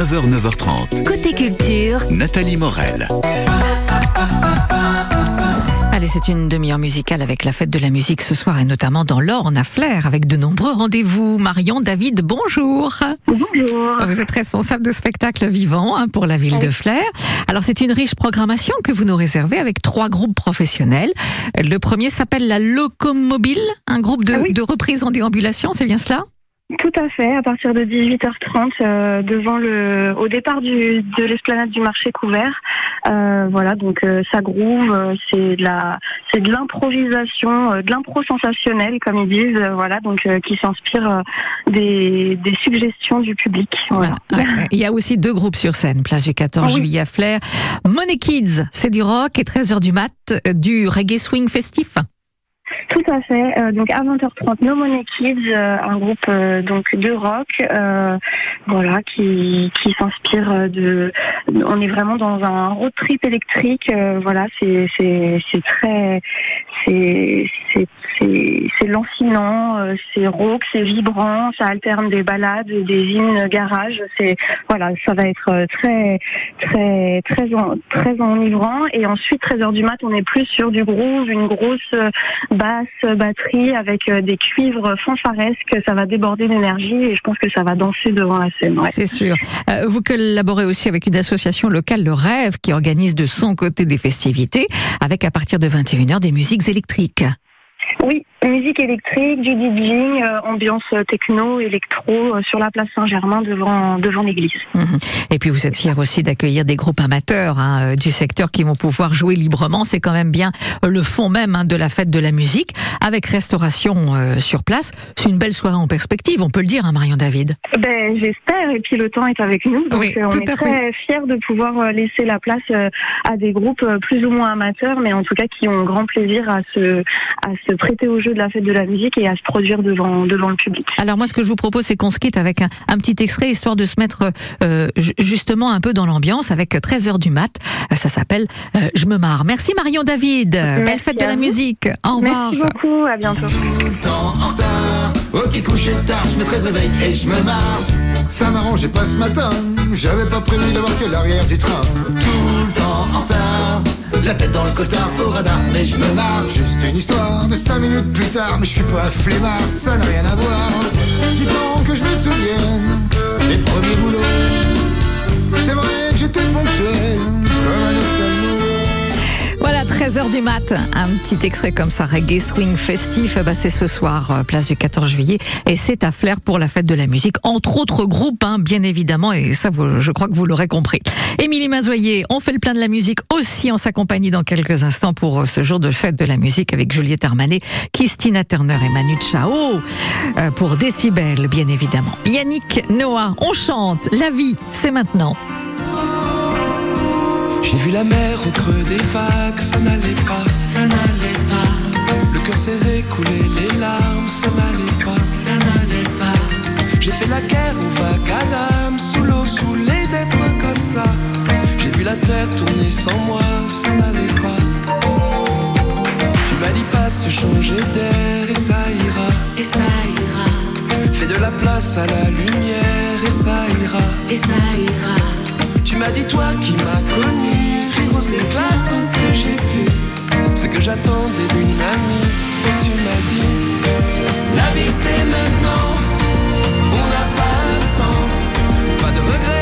9h, 9h30. Côté culture, Nathalie Morel. Allez, c'est une demi-heure musicale avec la fête de la musique ce soir et notamment dans l'Orne à Flers avec de nombreux rendez-vous. Marion, David, bonjour. Bonjour. Vous êtes responsable de spectacle vivant hein, pour la ville de Flers. Alors c'est une riche programmation que vous nous réservez avec trois groupes professionnels. Le premier s'appelle la Locomobile, un groupe de, Ah oui. de reprise en déambulation, c'est bien cela? Tout à fait, à partir de 18h30, euh, devant le, au départ du, de l'esplanade du marché couvert. Euh, voilà, donc euh, ça groove, euh, c'est de la, c'est de l'improvisation, euh, de l'impro sensationnel, comme ils disent. voilà, donc euh, qui s'inspire des, des suggestions du public. Voilà. Voilà. Il y a aussi deux groupes sur scène, place du 14 Ah oui. juillet à Flers. Money Kids, c'est du rock et 13h du mat, du reggae swing festif. Tout à fait. Euh, donc à 20h30, No Money Kids, euh, un groupe euh, donc de rock, euh, voilà, qui qui s'inspire de. On est vraiment dans un road trip électrique. euh, voilà, c'est c'est c'est très c'est c'est c'est lancinant, euh, c'est rauque, c'est vibrant, ça alterne des balades, des hymnes garage. C'est voilà, ça va être très très très en- très enivrant. Et ensuite 13h du mat, on est plus sur du groove, une grosse basse batterie avec euh, des cuivres fanfaresques, ça va déborder d'énergie et je pense que ça va danser devant la scène. Ouais. C'est sûr. Euh, vous collaborez aussi avec une association locale, Le Rêve, qui organise de son côté des festivités, avec à partir de 21h des musiques électriques. Oui, musique électrique, du DJing, euh, ambiance techno, électro euh, sur la place Saint-Germain devant devant l'église. Mhm. Et puis vous êtes fiers aussi d'accueillir des groupes amateurs hein, euh, du secteur qui vont pouvoir jouer librement. C'est quand même bien le fond même hein, de la fête de la musique, avec restauration euh, sur place. C'est une belle soirée en perspective, on peut le dire, hein, Marion David. Ben j'espère et puis le temps est avec nous donc Oui, on est très fiers de pouvoir laisser la place à des groupes plus ou moins amateurs mais en tout cas qui ont grand plaisir à se à se prêter au jeu de la fête de la musique et à se produire devant devant le public. Alors moi, ce que je vous propose, c'est qu'on se quitte avec un, un petit extrait, histoire de se mettre euh, ju- justement un peu dans l'ambiance, avec 13h du mat. Euh, Ça s'appelle euh, Je me marre. Merci Marion David. Belle fête de la vous. musique. Au revoir. Merci beaucoup, à bientôt. tout le temps en retard. Ok, couché tard, je me et je me marre. Ça m'arrangeait pas ce matin, j'avais pas prévu d'avoir que l'arrière du train. Tout le temps en retard, la tête dans le cotard au radar, mais je me marre. Juste une histoire de cinq minutes plus tard, mais je suis pas flemmard, ça n'a rien à voir. Du temps que je me souvienne des premiers boulots. C'est vrai que j'étais ponctuel, comme un 13h du mat. Un petit extrait comme ça, reggae swing festif. Ben, c'est ce soir, euh, place du 14 juillet. Et c'est à Flair pour la fête de la musique. Entre autres groupes, hein, bien évidemment. Et ça, je crois que vous l'aurez compris. Émilie Mazoyer, on fait le plein de la musique aussi en sa compagnie dans quelques instants pour euh, ce jour de fête de la musique avec Juliette Armanet, Christina Turner et Manu Chao. euh, pour Décibel, bien évidemment. Yannick, Noah, on chante. La vie, c'est maintenant. J'ai vu la mer au creux des vagues, ça n'allait pas, ça n'allait pas. Le cœur serré, couler les larmes, ça n'allait pas, ça n'allait pas. J'ai fait la guerre aux vagues à l'âme, sous l'eau, saoulé d'être comme ça. J'ai vu la terre tourner sans moi, ça n'allait pas. Tu m'as dit passe, changer d'air et ça ira, et ça ira. Fais de la place à la lumière et ça ira, et ça ira. Tu m'as dit toi qui m'as connu, rire aux éclats tant que j'ai pu. Ce que j'attendais d'une amie, et tu m'as dit La vie c'est maintenant, on n'a pas le temps. Pas de regrets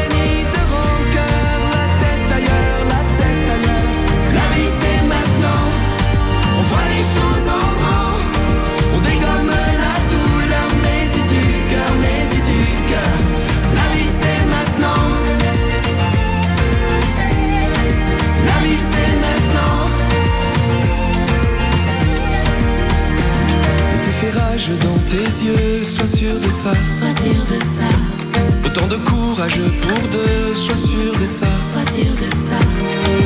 sois sûr de ça. Sois sûr de ça, Autant de courage pour deux, sois sûr de ça. sois sûr de ça.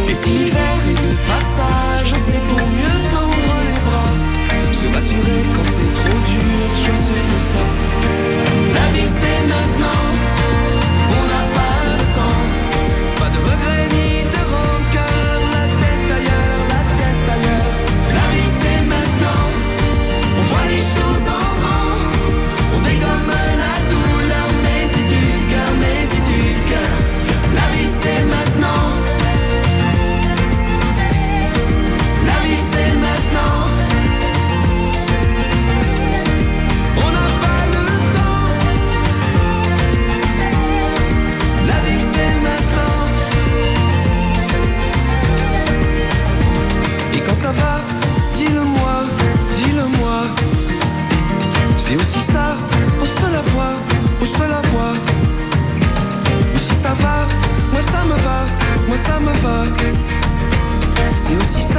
Et si l'hiver est de passage, c'est pour mieux tendre les bras. Se rassurer quand c'est trop dur, sois sûr de ça. C'est aussi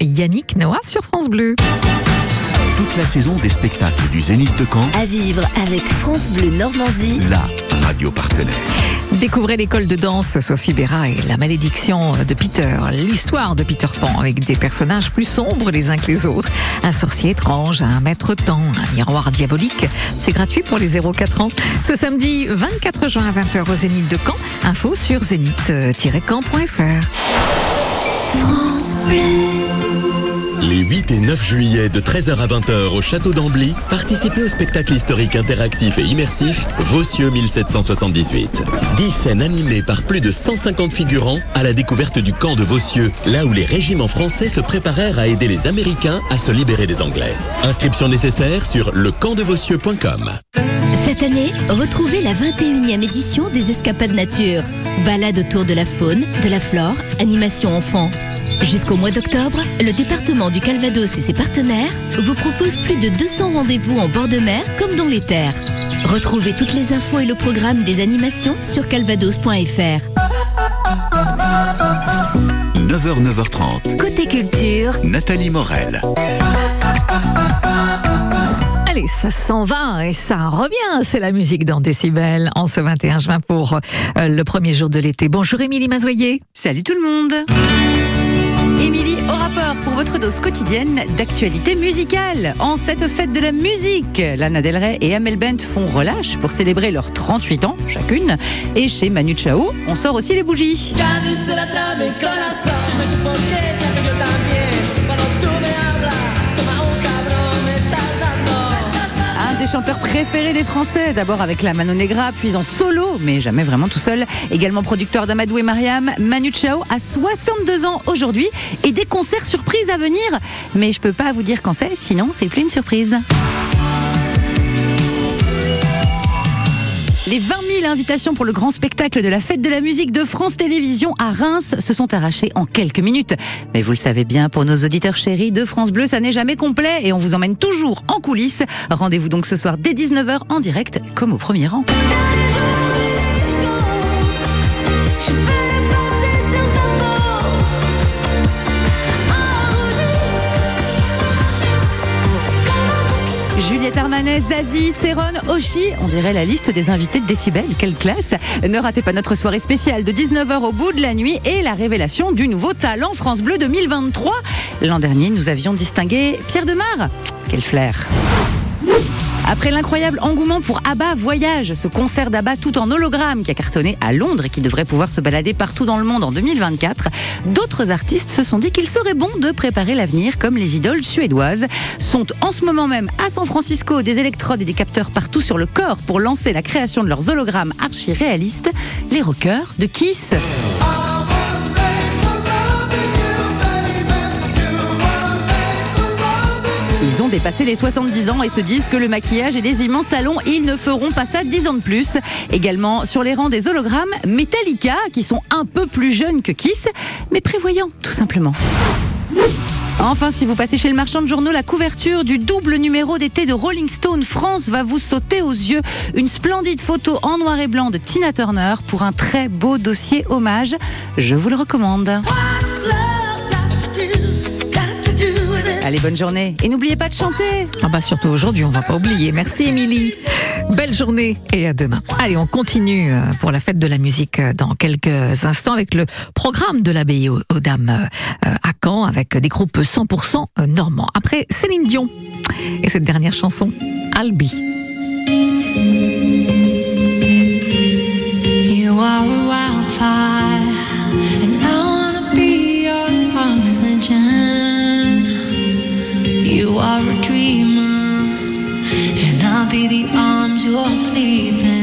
Yannick Noah sur France Bleu. Toute la saison des spectacles du Zénith de Caen, À vivre avec France Bleu Normandie. la radio partenaire. Découvrez l'école de danse Sophie Béra et la malédiction de Peter, l'histoire de Peter Pan avec des personnages plus sombres les uns que les autres. Un sorcier étrange, un maître temps, un miroir diabolique. C'est gratuit pour les 0-4 ans. Ce samedi 24 juin à 20h au Zénith de Caen. Info sur zénith-caen.fr. France Bleu. Les 8 et 9 juillet de 13h à 20h au Château d'Ambly, participez au spectacle historique interactif et immersif Vossieux 1778. 10 scènes animées par plus de 150 figurants à la découverte du camp de Vossieux, là où les régiments français se préparèrent à aider les Américains à se libérer des Anglais. Inscription nécessaire sur lecampdevossieux.com. Cette année, retrouvez la 21e édition des Escapades Nature. Balade autour de la faune, de la flore, animation enfant. Jusqu'au mois d'octobre, le département du Calvados et ses partenaires vous proposent plus de 200 rendez-vous en bord de mer comme dans les terres. Retrouvez toutes les infos et le programme des animations sur calvados.fr. 9h, 9h30. Côté culture, Nathalie Morel. Allez, ça s'en va et ça revient. C'est la musique dans Décibel en ce 21 juin pour euh, le premier jour de l'été. Bonjour Émilie Mazoyer. Salut tout le monde Émilie au rapport pour votre dose quotidienne d'actualité musicale. En cette fête de la musique, Lana Del Rey et Amel Bent font relâche pour célébrer leurs 38 ans chacune. Et chez Manu Chao, on sort aussi les bougies. Des chanteurs préférés des Français, d'abord avec la Mano Negra, puis en solo, mais jamais vraiment tout seul. Également producteur d'Amadou et Mariam, Manu Chao a 62 ans aujourd'hui et des concerts surprises à venir. Mais je peux pas vous dire quand c'est, sinon c'est plus une surprise. Les 20 000 invitations pour le grand spectacle de la fête de la musique de France Télévisions à Reims se sont arrachées en quelques minutes. Mais vous le savez bien, pour nos auditeurs chéris de France Bleu, ça n'est jamais complet et on vous emmène toujours en coulisses. Rendez-vous donc ce soir dès 19h en direct, comme au premier rang. Juliette Armanet, Zazie, Céron, Oshi, on dirait la liste des invités de Décibel, quelle classe Ne ratez pas notre soirée spéciale de 19h au bout de la nuit et la révélation du nouveau talent France Bleu 2023. L'an dernier, nous avions distingué Pierre Demar. Quel flair après l'incroyable engouement pour ABBA Voyage, ce concert d'ABBA tout en hologramme qui a cartonné à Londres et qui devrait pouvoir se balader partout dans le monde en 2024, d'autres artistes se sont dit qu'il serait bon de préparer l'avenir comme les idoles suédoises sont en ce moment même à San Francisco des électrodes et des capteurs partout sur le corps pour lancer la création de leurs hologrammes archi-réalistes, les rockers de Kiss. Ils ont dépassé les 70 ans et se disent que le maquillage et les immenses talons, ils ne feront pas ça 10 ans de plus. Également sur les rangs des hologrammes, Metallica, qui sont un peu plus jeunes que Kiss, mais prévoyants tout simplement. Enfin, si vous passez chez le marchand de journaux, la couverture du double numéro d'été de Rolling Stone France va vous sauter aux yeux. Une splendide photo en noir et blanc de Tina Turner pour un très beau dossier hommage. Je vous le recommande. Allez, bonne journée. Et n'oubliez pas de chanter. Ah bah surtout aujourd'hui, on va pas oublier. Merci Émilie. Belle journée et à demain. Allez, on continue euh, pour la fête de la musique euh, dans quelques instants avec le programme de l'abbaye aux, dames euh, à Caen avec des groupes 100% normands. Après Céline Dion et cette dernière chanson, Albi. You are a wildfire, be the arms you're sleeping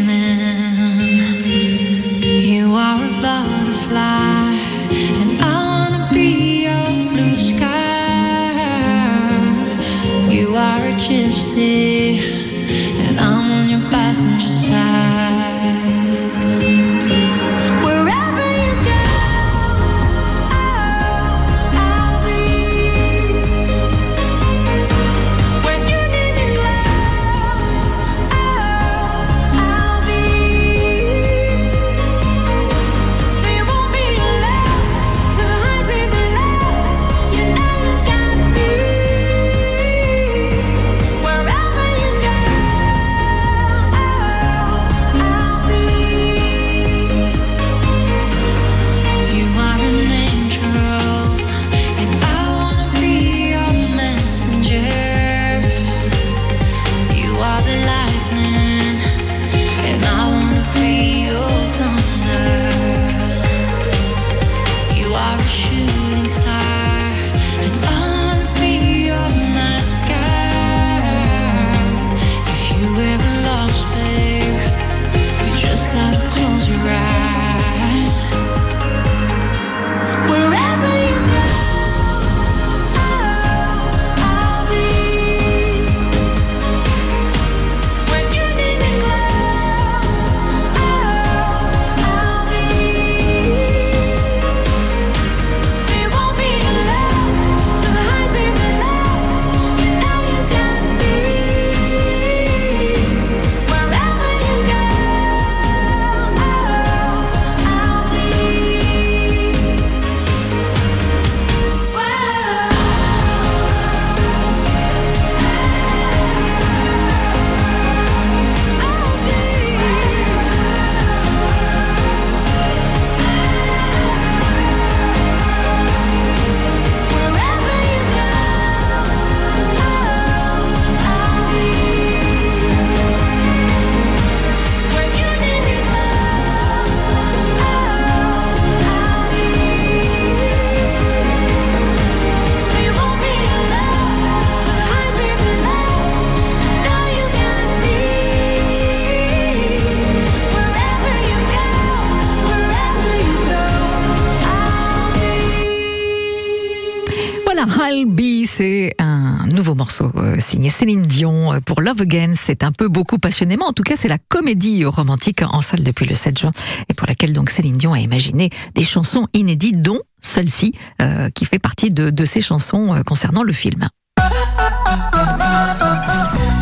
I'll Be, c'est un nouveau morceau euh, signé Céline Dion euh, pour Love Again. C'est un peu beaucoup passionnément. En tout cas, c'est la comédie romantique en salle depuis le 7 juin et pour laquelle donc Céline Dion a imaginé des chansons inédites, dont celle-ci, euh, qui fait partie de, de ses chansons concernant le film.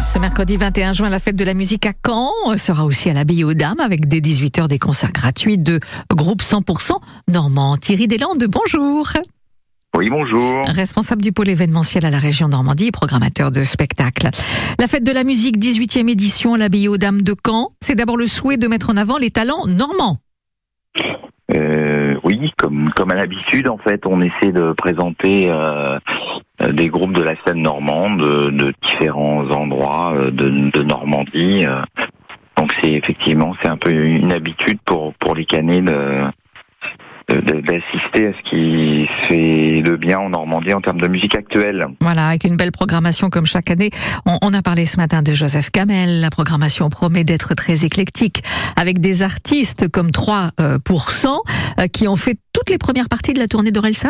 Ce mercredi 21 juin, la fête de la musique à Caen sera aussi à l'abbaye aux Dames avec dès 18h des concerts gratuits de groupe 100% normand. Thierry Deslandes, bonjour. Oui, bonjour. Responsable du pôle événementiel à la région Normandie, programmateur de spectacles. La fête de la musique 18e édition à l'abbaye aux Dames de Caen, c'est d'abord le souhait de mettre en avant les talents normands. Euh, oui, comme, comme à l'habitude, en fait, on essaie de présenter euh, euh, des groupes de la scène normande, de, de différents endroits euh, de, de Normandie. euh. Donc c'est effectivement, c'est un peu une habitude pour, pour les Canets de- d'assister à ce qui fait de bien en Normandie en termes de musique actuelle. Voilà, avec une belle programmation comme chaque année. On, on a parlé ce matin de Joseph Kamel. La programmation promet d'être très éclectique, avec des artistes comme 3% euh, qui ont fait toutes les premières parties de la tournée d'Orelsan.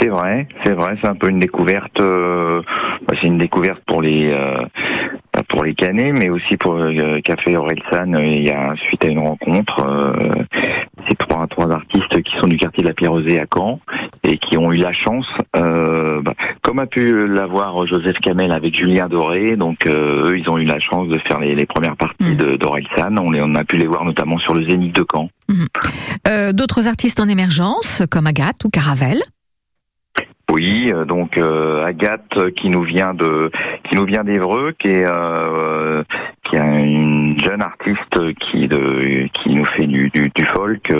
C'est vrai, c'est vrai, c'est un peu une découverte. euh, bah, c'est une découverte pour les euh, pour les Canets, mais aussi pour euh, Café Orelsan. euh, Il y a suite à une rencontre, euh, c'est trois trois artistes qui sont du quartier de la Pierrosée à Caen et qui ont eu la chance, euh, bah, comme a pu l'avoir Joseph Kamel avec Julien Doré. Donc euh, eux, ils ont eu la chance de faire les, les premières parties de d'Orelsan. On, les- on a pu les voir notamment sur le Zénith de Caen. Euh, D'autres artistes en émergence, comme Agathe ou Caravelle. Oui, euh, donc euh, Agathe euh, qui nous vient de qui nous vient d'Evreux, qui est euh, qui est une jeune artiste qui qui nous fait du du, du folk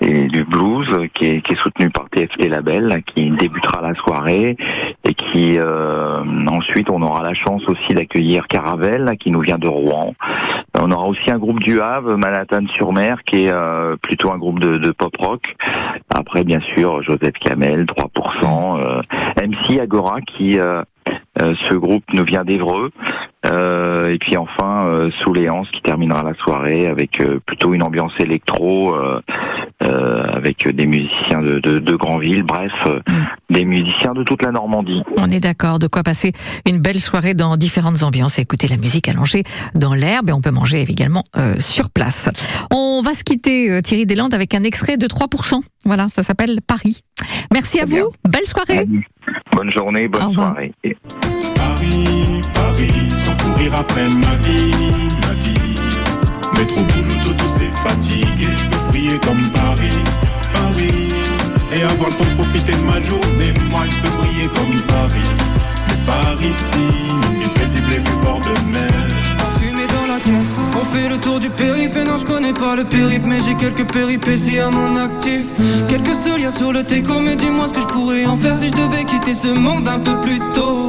et du blues, qui est qui soutenue par TFT Label, qui débutera la soirée et qui ensuite on aura la chance aussi d'accueillir Caravelle qui nous vient de Rouen. On aura aussi un groupe du Havre, Manhattan-sur-Mer, qui est euh, plutôt un groupe de, de pop rock. Après, bien sûr, Joseph Kamel, 3%, euh, MC Agora, qui Euh, ce groupe nous vient d'Evreux. Euh, et puis enfin, euh, Anses qui terminera la soirée avec euh, plutôt une ambiance électro, euh, euh, avec des musiciens de, de, de Grandville, bref, euh, des musiciens de toute la Normandie. On est d'accord, de quoi passer une belle soirée dans différentes ambiances et écouter la musique allongée dans l'herbe et on peut manger également euh, sur place. On va se quitter euh, Thierry Deslandes avec un extrait de 3%. Voilà, ça s'appelle Paris. Merci à bien. vous, belle soirée. Bonne journée, bonne soirée. Paris, Paris, sans courir après ma vie, ma vie. Métro, boulot, dodo, c'est fatigué. Je veux briller comme Paris, Paris. Et avoir le temps de profiter de ma journée. Moi, je veux briller comme Paris. Mais par ici, une vie paisible et vue bord de mer. Le tour du périph' et non je connais pas le périple mais j'ai quelques péripéties à mon actif. Quelques seuls sur le teco mais dis-moi ce que je pourrais en faire si je devais quitter ce monde un peu plus tôt.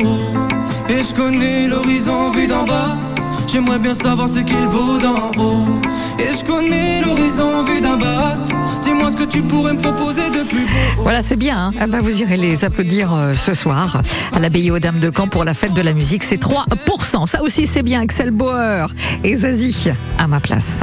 Et je connais l'horizon vu d'en bas. J'aimerais bien savoir ce qu'il vaut d'en haut. Et je connais l'horizon vu d'en bas Dis-moi ce que tu pourrais me proposer de plus Voilà, c'est bien. hein. Ah bah, vous irez les applaudir euh, ce soir à l'abbaye aux Dames de Caen pour la fête de la musique. C'est 3%. Ça aussi, c'est bien. Axel Bauer et Zazie à ma place.